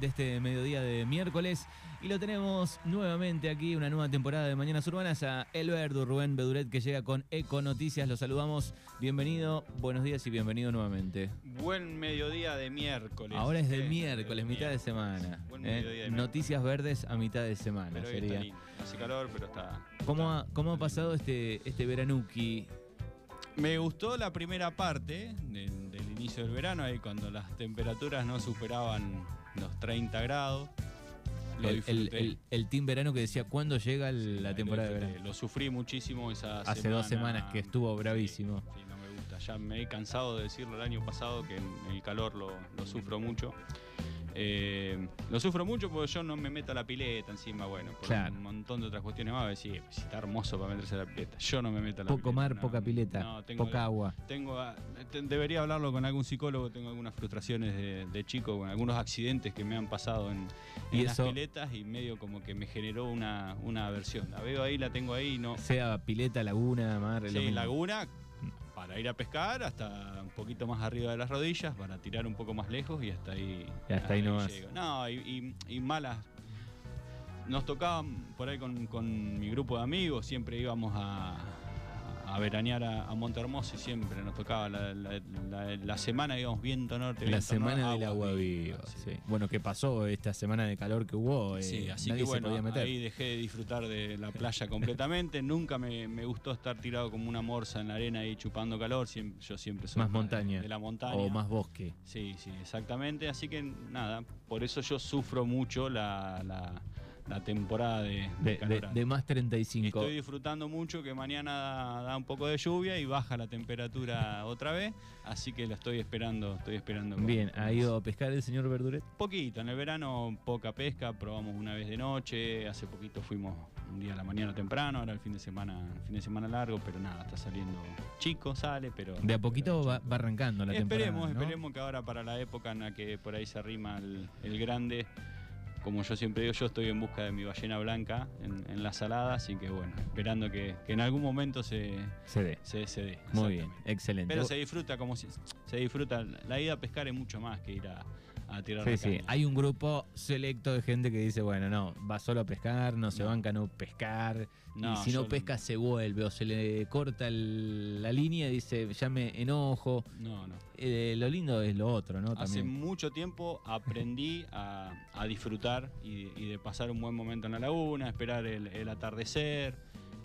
de este mediodía de miércoles. Y lo tenemos nuevamente aquí, una nueva temporada de Mañanas Urbanas, a El Verdu, Rubén Beduret, que llega con Eco Noticias. Lo saludamos. Bienvenido, buenos días y bienvenido nuevamente. Buen mediodía de miércoles. Ahora es de miércoles, mitad de semana. Buen ¿eh? mediodía de Noticias verdes a mitad de semana Pero sería. está lindo. Hace calor, pero está. ¿Cómo ha, ¿Cómo ha pasado este, este veranuki? Me gustó la primera parte del, del inicio del verano, ahí cuando las temperaturas no superaban los 30 grados. Lo El, el, el- el team verano que decía cuándo llega el- Sí, la temporada de verano. Lo sufrí muchísimo esa Hace semana. dos semanas que estuvo bravísimo. Sí, sí, no me gusta. Ya me he cansado de decirlo el año pasado que en el calor lo, lo sufro mucho. Eh, lo sufro mucho porque yo no me meto a la pileta encima, bueno, por Claro. un montón de otras cuestiones más. Decir, si está hermoso para meterse a la pileta. Yo no me meto a la Poco pileta. mar, no, poca pileta, no, tengo- poca agua. Tengo, ah, debería hablarlo con algún psicólogo, tengo algunas frustraciones de, de chico, con algunos accidentes que me han pasado en, Y las eso- piletas y medio como que me generó una, una aversión. La veo ahí, la tengo ahí y no, Sea pileta, laguna, mar, Sí, laguna para ir a pescar hasta un poquito más arriba de las rodillas, para tirar un poco más lejos y hasta ahí. Y hasta ahí nomás. llego. No, y, y- y malas. Nos tocaba por ahí con, con mi grupo de amigos, siempre íbamos a, a veranear a, a Montehermoso y siempre nos tocaba la, la- la- la semana íbamos viento norte. La viento semana norte, del agua viva. sí. sí. Bueno, ¿qué pasó esta semana de calor que hubo? eh, Sí, así nadie que se bueno, podía meter. ahí dejé de disfrutar de la playa completamente. Nunca me, me gustó estar tirado como una morsa en la arena y chupando calor. Yo siempre soy más de- montaña. De la montaña. O más bosque. Sí, sí, exactamente. Así que nada, por eso yo sufro mucho la, la- la temporada de, De, de- de más 35. Estoy disfrutando mucho que mañana da, un poco de lluvia y baja la temperatura otra vez, así que lo estoy esperando, estoy esperando. con- Bien, con ¿ha ido a pescar el señor Verduret? Poquito, en el verano poca pesca, probamos una vez de noche, hace poquito fuimos un día a la mañana temprano, ahora el fin de semana, fin de semana largo, pero nada, está saliendo chico, sale, pero... De a poquito va, arrancando la esperemos, temporada. ¿no? esperemos que ahora para la época en la que por ahí se arrima el, el grande, como yo siempre digo, yo estoy en busca de mi ballena blanca en, en la salada, así que bueno, esperando que, que en algún momento se, Se ve. se, se dé. Muy bien, excelente. Pero se disfruta como si se disfruta. La ida a pescar es mucho más que ir a, a tirar Sí, la sí. caña. Hay un grupo selecto de gente que dice, bueno, no, va solo a pescar, no se No. banca no pescar. No, y si no no- pesca se vuelve o se le corta el- la línea y dice, ya me enojo. No, no. Eh, lo lindo es lo otro, ¿no? Hace También. mucho tiempo aprendí a, a disfrutar y, y de pasar un buen momento en la laguna, esperar el, el atardecer.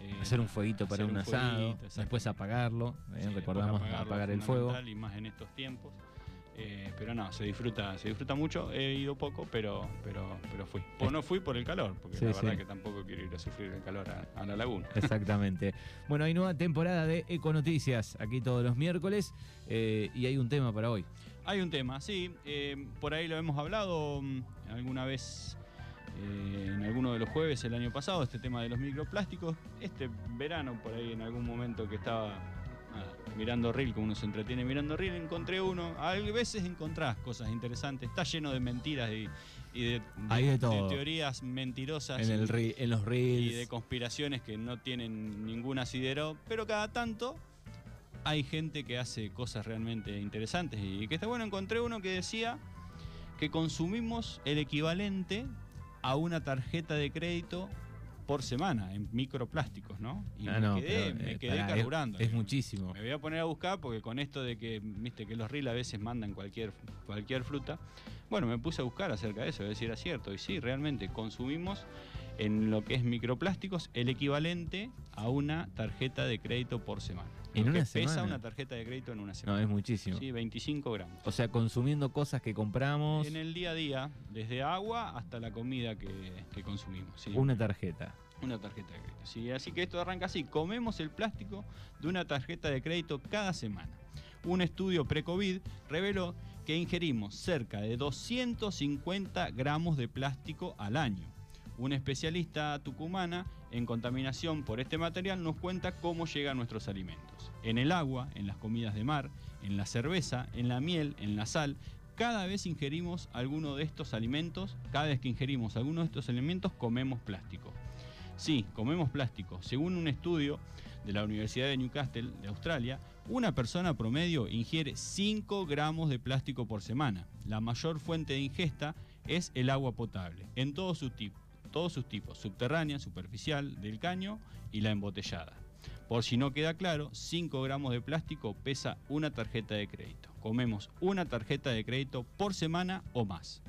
eh, Hacer un fueguito para un, asado, fueguito, después apagarlo. eh, Sí, recordamos después apagarlo apagar el fuego. Y más en estos tiempos. Eh, pero no, se disfruta, se disfruta mucho. He ido poco, pero, pero, pero fui. O no fui por el calor, porque Sí, la verdad sí. que tampoco quiero ir a sufrir el calor a, a la laguna. Exactamente. Bueno, hay nueva temporada de Econoticias, aquí todos los miércoles, eh, y hay un tema para hoy. Hay un tema, sí. eh, por ahí lo hemos hablado mm, alguna vez en alguno de los jueves el año pasado, este tema de los microplásticos. Este verano, por ahí en algún momento que estaba mirando reel, como uno se entretiene mirando reel, encontré uno. A veces encontrás cosas interesantes. Está lleno de mentiras y, y de, Hay de todo. teorías mentirosas. En, y- el re- en los y reels. de conspiraciones que no tienen ningún asidero, pero cada tanto hay gente que hace cosas realmente interesantes y que está bueno. Encontré uno que decía que consumimos el equivalente a una tarjeta de crédito por semana en microplásticos, ¿no? Y Ah, me no, quedé, pero, me eh, quedé es- carburando. Es, muchísimo. Me voy a poner a buscar porque con esto de que, viste, que los reels a veces mandan cualquier, cualquier fruta, bueno, me puse a buscar acerca de eso, ver si era cierto. Y sí, realmente consumimos en lo que es microplásticos el equivalente a una tarjeta de crédito por semana. ¿En Lo una que pesa semana? una tarjeta de crédito en una No, semana. es muchísimo. Sí, 25 gramos. O sea, consumiendo cosas que compramos, En el día a día, desde agua hasta la comida que, que consumimos. sí. una tarjeta. Una tarjeta de crédito. Sí, así que esto arranca así. Comemos el plástico de una tarjeta de crédito cada semana. Un estudio pre-COVID reveló que ingerimos cerca de 250 gramos de plástico al año. Una especialista tucumana en contaminación por este material nos cuenta cómo llegan nuestros alimentos. En el agua, en las comidas de mar, en la cerveza, en la miel, en la sal, cada vez ingerimos alguno de estos alimentos, cada vez que ingerimos alguno de estos alimentos comemos plástico. Sí, comemos plástico. Según un estudio de la Universidad de Newcastle de Australia, una persona promedio ingiere 5 gramos de plástico por semana. La mayor fuente de ingesta es el agua potable, en todos sus, tipos, todos sus tipos, subterránea, superficial, del caño y la embotellada. Por si no queda claro, 5 gramos de plástico pesa una tarjeta de crédito. Comemos una tarjeta de crédito por semana o más.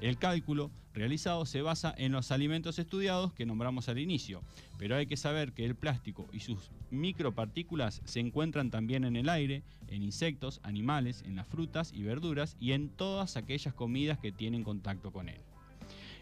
El cálculo realizado se basa en los alimentos estudiados que nombramos al inicio, pero hay que saber que el plástico y sus micropartículas se encuentran también en el aire, en insectos, animales, en las frutas y verduras y en todas aquellas comidas que tienen contacto con él.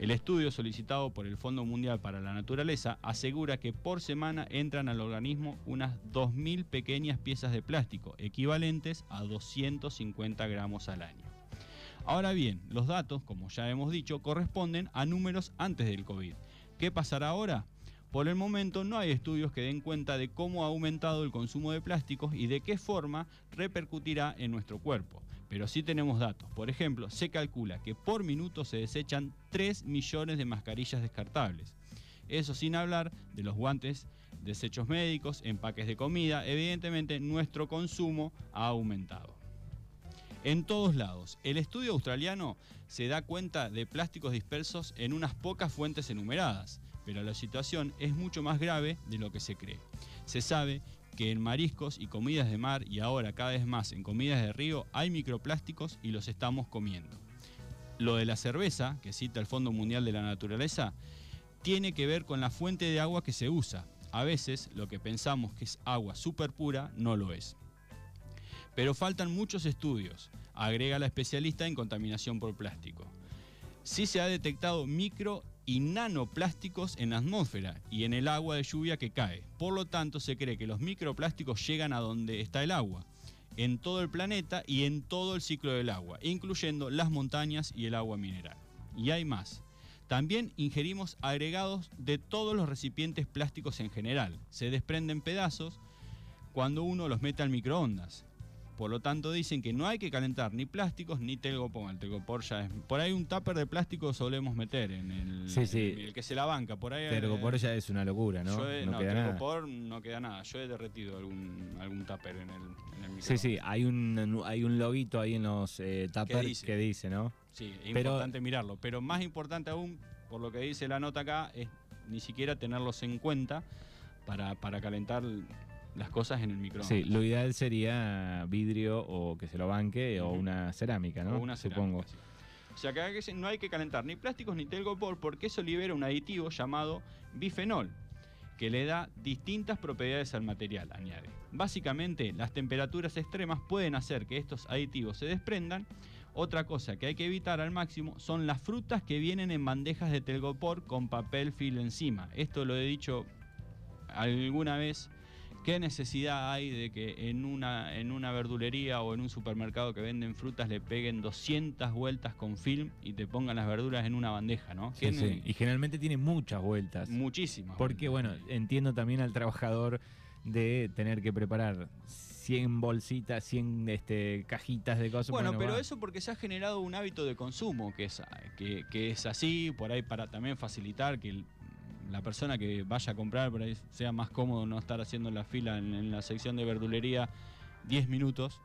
El estudio solicitado por el Fondo Mundial para la Naturaleza asegura que por semana entran al organismo unas 2.000 pequeñas piezas de plástico, equivalentes a 250 gramos al año. Ahora bien, los datos, como ya hemos dicho, corresponden a números antes del COVID. ¿Qué pasará ahora? Por el momento no hay estudios que den cuenta de cómo ha aumentado el consumo de plásticos y de qué forma repercutirá en nuestro cuerpo. Pero sí tenemos datos. Por ejemplo, se calcula que por minuto se desechan 3 millones de mascarillas descartables. Eso sin hablar de los guantes, desechos médicos, empaques de comida. Evidentemente nuestro consumo ha aumentado en todos lados. El estudio australiano se da cuenta de plásticos dispersos en unas pocas fuentes enumeradas, pero la situación es mucho más grave de lo que se cree. Se sabe que en mariscos y comidas de mar y ahora cada vez más en comidas de río hay microplásticos y los estamos comiendo. Lo de la cerveza, que cita el Fondo Mundial de la Naturaleza, tiene que ver con la fuente de agua que se usa. A veces lo que pensamos que es agua súper pura no lo es. Pero faltan muchos estudios, agrega la especialista en contaminación por plástico. Sí se ha detectado micro y nanoplásticos en la atmósfera y en el agua de lluvia que cae. Por lo tanto, se cree que los microplásticos llegan a donde está el agua, en todo el planeta y en todo el ciclo del agua, incluyendo las montañas y el agua mineral. Y hay más. También ingerimos agregados de todos los recipientes plásticos en general. Se desprenden pedazos cuando uno los mete al microondas. Por lo tanto, dicen que no hay que calentar ni plásticos ni telgopor. El telgopor ya es. Por ahí un tupper de plástico solemos meter en el, sí, sí. el, que se la banca. Por ahí. Telgopor ya es una locura, ¿no? no, queda telgopor nada. no queda nada. Yo he derretido algún, algún tupper en el, en el Sí, sí, hay un, hay un loguito ahí en los eh, tuppers que dice, ¿no? Sí, es importante mirarlo. Pero más importante aún, por lo que dice la nota acá, es ni siquiera tenerlos en cuenta para, para calentar las cosas en el microondas. Sí, lo ideal sería vidrio o que se lo banque o una cerámica, ¿no? O una Supongo. O sea que no hay que calentar ni plásticos ni telgopor porque eso libera un aditivo llamado bifenol que le da distintas propiedades al material, añade. Básicamente, las temperaturas extremas pueden hacer que estos aditivos se desprendan. Otra cosa que hay que evitar al máximo son las frutas que vienen en bandejas de telgopor con papel filo encima. Esto lo he dicho alguna vez ¿Qué necesidad hay de que en una, en una verdulería o en un supermercado que venden frutas le peguen 200 vueltas con film y te pongan las verduras en una bandeja, ¿no? Sí, sí. Y generalmente tiene muchas vueltas. Muchísimas. Porque, bueno, entiendo también al trabajador de tener que preparar 100 bolsitas, 100 este, cajitas de cosas. Bueno, pero eso porque se ha generado un hábito de consumo que es, que, que es así, por ahí para también facilitar que el la persona que vaya a comprar, por ahí sea más cómodo no estar haciendo la fila en, la sección de verdulería 10 minutos.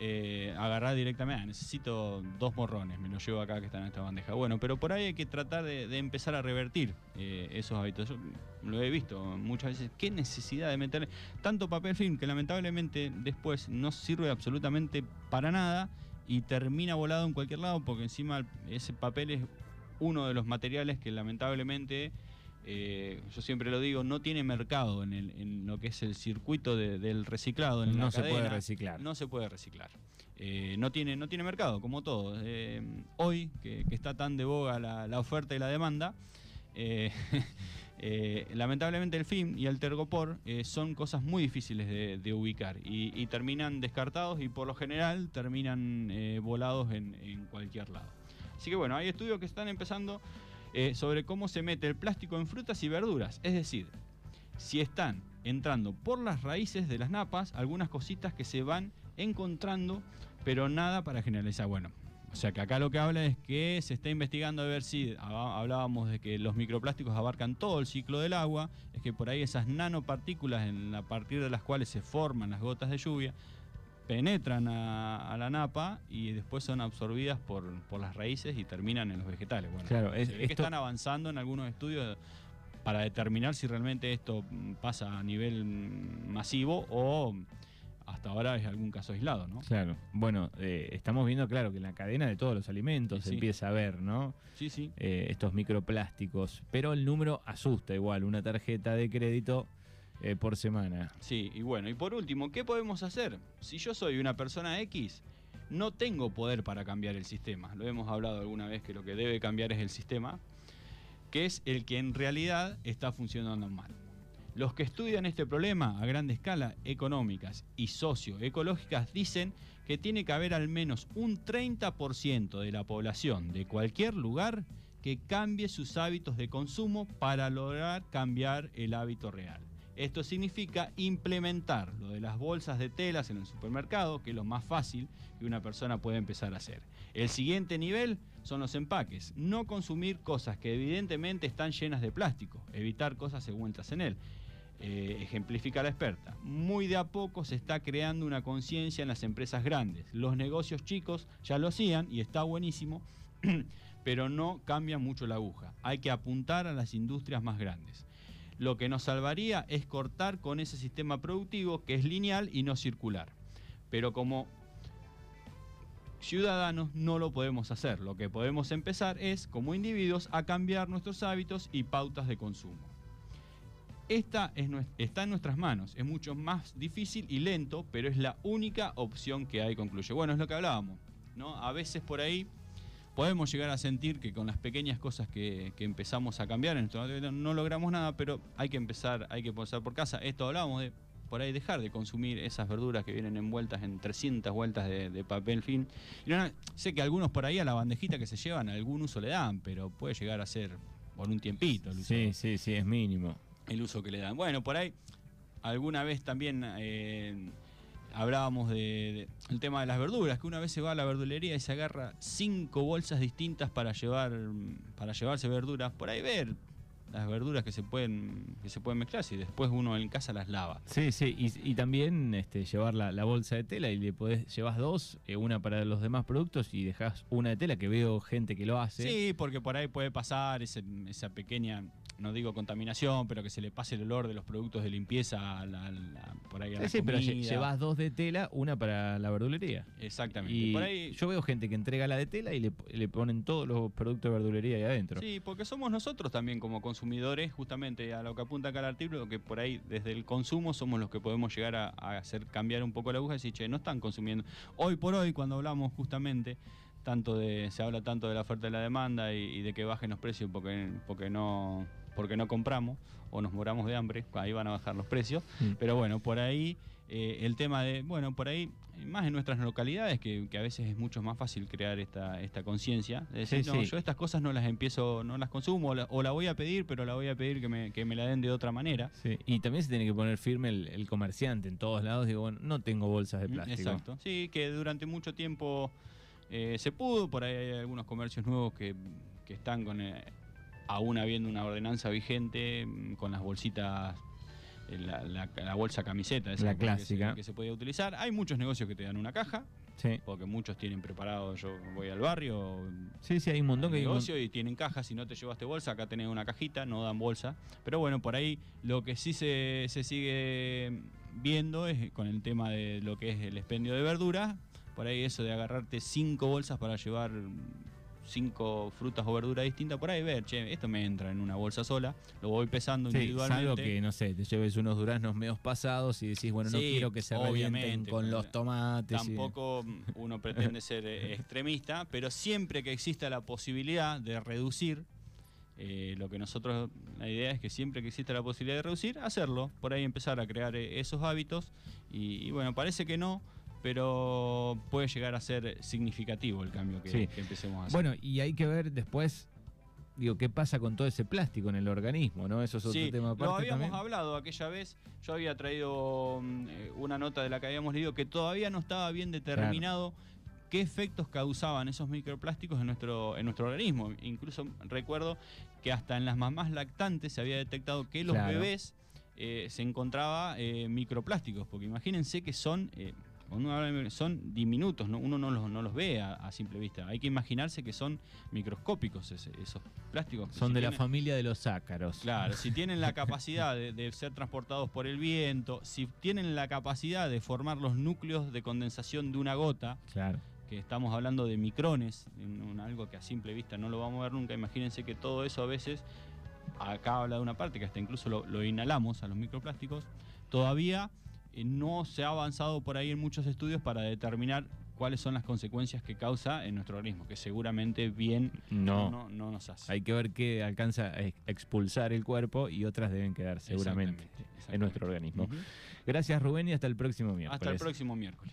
Eh, agarrar directamente, ah, necesito dos morrones, me los llevo acá que están en esta bandeja. Bueno, pero por ahí hay que tratar de, empezar a revertir eh, esos hábitos. Yo lo he visto muchas veces, qué necesidad de meterle tanto papel film que lamentablemente después no sirve absolutamente para nada y termina volado en cualquier lado porque encima ese papel es uno de los materiales que lamentablemente eh, yo siempre lo digo, no tiene mercado en, lo que es el circuito del reciclado. no se puede reciclar. No se puede reciclar. Eh, no, tiene, no tiene mercado, como todo. Eh, hoy, que, está tan de boga la, oferta y la demanda, lamentablemente el film y el tergopor son cosas muy difíciles de, ubicar y, terminan descartados y por lo general terminan volados en, en cualquier lado. Así que bueno, hay estudios que están empezando eh, sobre cómo se mete el plástico en frutas y verduras. Es decir, si están entrando por las raíces de las napas algunas cositas que se van encontrando, pero nada para generalizar. Bueno, o sea que acá lo que habla es que se está investigando a ver si hablábamos de que los microplásticos abarcan todo el ciclo del agua, es que por ahí esas nanopartículas a partir de las cuales se forman las gotas de lluvia penetran a, la napa y después son absorbidas por, las raíces y terminan en los vegetales. Bueno, claro, es, que están avanzando en algunos estudios para determinar si realmente esto pasa a nivel masivo o hasta ahora es algún caso aislado, ¿no? Claro. Bueno, eh, estamos viendo, claro, que en la cadena de todos los alimentos se empieza a ver, ¿no? Sí, sí. Eh, estos microplásticos. Pero el número asusta igual, una tarjeta de crédito eh, por semana. Sí, y bueno, y por último, ¿qué podemos hacer? Si yo soy una persona X, no tengo poder para cambiar el sistema. Lo hemos hablado alguna vez que lo que debe cambiar es el sistema que es el que en realidad está funcionando mal. Los que estudian este problema a gran escala, económicas y socioecológicas, dicen que tiene que haber al menos un 30% de la población de cualquier lugar que cambie sus hábitos de consumo para lograr cambiar el hábito real. Esto significa implementar lo de las bolsas de telas en el supermercado, que es lo más fácil que una persona puede empezar a hacer. El siguiente nivel son los empaques. No consumir cosas que evidentemente están llenas de plástico. Evitar cosas envueltas en él. Eh, ejemplifica la experta. Muy de a poco se está creando una conciencia en las empresas grandes. Los negocios chicos ya lo hacían y está buenísimo, pero no cambia mucho la aguja. Hay que apuntar a las industrias más grandes. Lo que nos salvaría es cortar con ese sistema productivo que es lineal y no circular. Pero como ciudadanos no lo podemos hacer. Lo que podemos empezar es, como individuos, a cambiar nuestros hábitos y pautas de consumo. Esta está en nuestras manos, es mucho más difícil y lento, pero es la única opción que hay, concluye. Bueno, es lo que hablábamos, ¿no? A veces por ahí podemos llegar a sentir que con las pequeñas cosas que, empezamos a cambiar, no logramos nada, pero hay que empezar, hay que pasar por casa. Esto hablábamos de por ahí dejar de consumir esas verduras que vienen envueltas en 300 vueltas de, papel film. Y sé que algunos por ahí a la bandejita que se llevan algún uso le dan, pero puede llegar a ser por un tiempito. El uso, sí, sí, sí, es mínimo. El uso que le dan. Bueno, por ahí alguna vez también eh, hablábamos del de, tema de las verduras, que una vez se va a la verdulería y se agarra cinco bolsas distintas para llevar para llevarse verduras. Por ahí ver las verduras que se pueden que se pueden mezclar y después uno en casa las lava. Sí, sí, y, también este, llevar la, bolsa de tela y le podés, llevas dos, eh, una para los demás productos y dejas una de tela que veo gente que lo hace. Sí, porque por ahí puede pasar esa pequeña no digo contaminación, pero que se le pase el olor de los productos de limpieza a la, por ahí a la sí, pero llevas dos de tela, una para la verdulería. Exactamente. Y por ahí... yo veo gente que entrega la de tela y le, ponen todos los productos de verdulería ahí adentro. Sí, porque somos nosotros también como consumidores, justamente a lo que apunta acá el artículo, que por ahí desde el consumo somos los que podemos llegar a, hacer cambiar un poco la aguja y decir, che, no están consumiendo. Hoy por hoy, cuando hablamos justamente tanto de, se habla tanto de la oferta y la demanda y, y de que bajen los precios porque, porque no porque no compramos o nos moramos de hambre, ahí van a bajar los precios. Mm. Pero bueno, por ahí eh, el tema de, bueno, por ahí, más en nuestras localidades, que, a veces es mucho más fácil crear esta, esta conciencia, de decir, no, yo estas cosas no las empiezo, no las consumo, o la, voy a pedir, pero la voy a pedir que me, que me la den de otra manera. Y también se tiene que poner firme el, comerciante en todos lados, digo, bueno, no tengo bolsas de mm, plástico. Exacto, sí, que durante mucho tiempo eh, se pudo, por ahí hay algunos comercios nuevos que, que están con... Eh, aún habiendo una ordenanza vigente mm, con las bolsitas eh, la, bolsa camiseta, esa la clásica que se, puede utilizar. Hay muchos negocios que te dan una caja, sí. porque muchos tienen preparado. Yo voy al barrio, sí, sí, hay un montón que negocio y tienen cajas. Si no te llevaste bolsa, acá tenés una cajita, no dan bolsa. Pero bueno, por ahí lo que sí se, se sigue viendo es con el tema de lo que es el expendio de verduras. Por ahí eso de agarrarte cinco bolsas para llevar cinco frutas o verduras distintas por ahí, ver, che, esto me entra en una bolsa sola, lo voy pesando sí, individualmente. Salvo que, no sé, te lleves unos duraznos medios pasados y decís, bueno, no quiero que se revienten con los tomates. Tampoco uno pretende ser eh, extremista, pero siempre que exista la posibilidad de reducir, eh, lo que nosotros, la idea es que siempre que exista la posibilidad de reducir, hacerlo, por ahí empezar a crear eh, esos hábitos y bueno, parece que no, pero puede llegar a ser significativo el cambio que, empecemos a hacer. Bueno, y hay que ver después digo, ¿qué pasa con todo ese plástico en el organismo? ¿no? Eso es otro tema aparte. Lo habíamos hablado aquella vez. Yo había traído mm, eh, una nota de la que habíamos leído que todavía no estaba bien determinado qué efectos causaban esos microplásticos en nuestro, en nuestro organismo. Incluso recuerdo que hasta en las mamás lactantes se había detectado que los bebés eh, se encontraba eh, microplásticos, porque imagínense que son Cuando uno habla de- son diminutos, ¿no? uno no los, no los ve a, a simple vista. Hay que imaginarse que son microscópicos ese- esos plásticos. Son si de la familia de los ácaros. Claro, si tienen la capacidad de, de ser transportados por el viento, si tienen la capacidad de formar los núcleos de condensación de una gota, Claro. que estamos hablando de micrones, en un- algo que a simple vista no lo vamos a ver nunca, imagínense que todo eso a veces, acá habla de una parte que hasta incluso lo, lo inhalamos a los microplásticos, todavía no se ha avanzado por ahí en muchos estudios para determinar cuáles son las consecuencias que causa en nuestro organismo, que seguramente bien No. no, no nos hace. Hay que ver qué alcanza a ex- expulsar el cuerpo y otras deben quedar seguramente Exactamente, en nuestro organismo. Gracias Rubén y hasta el próximo miércoles. Hasta el próximo miércoles.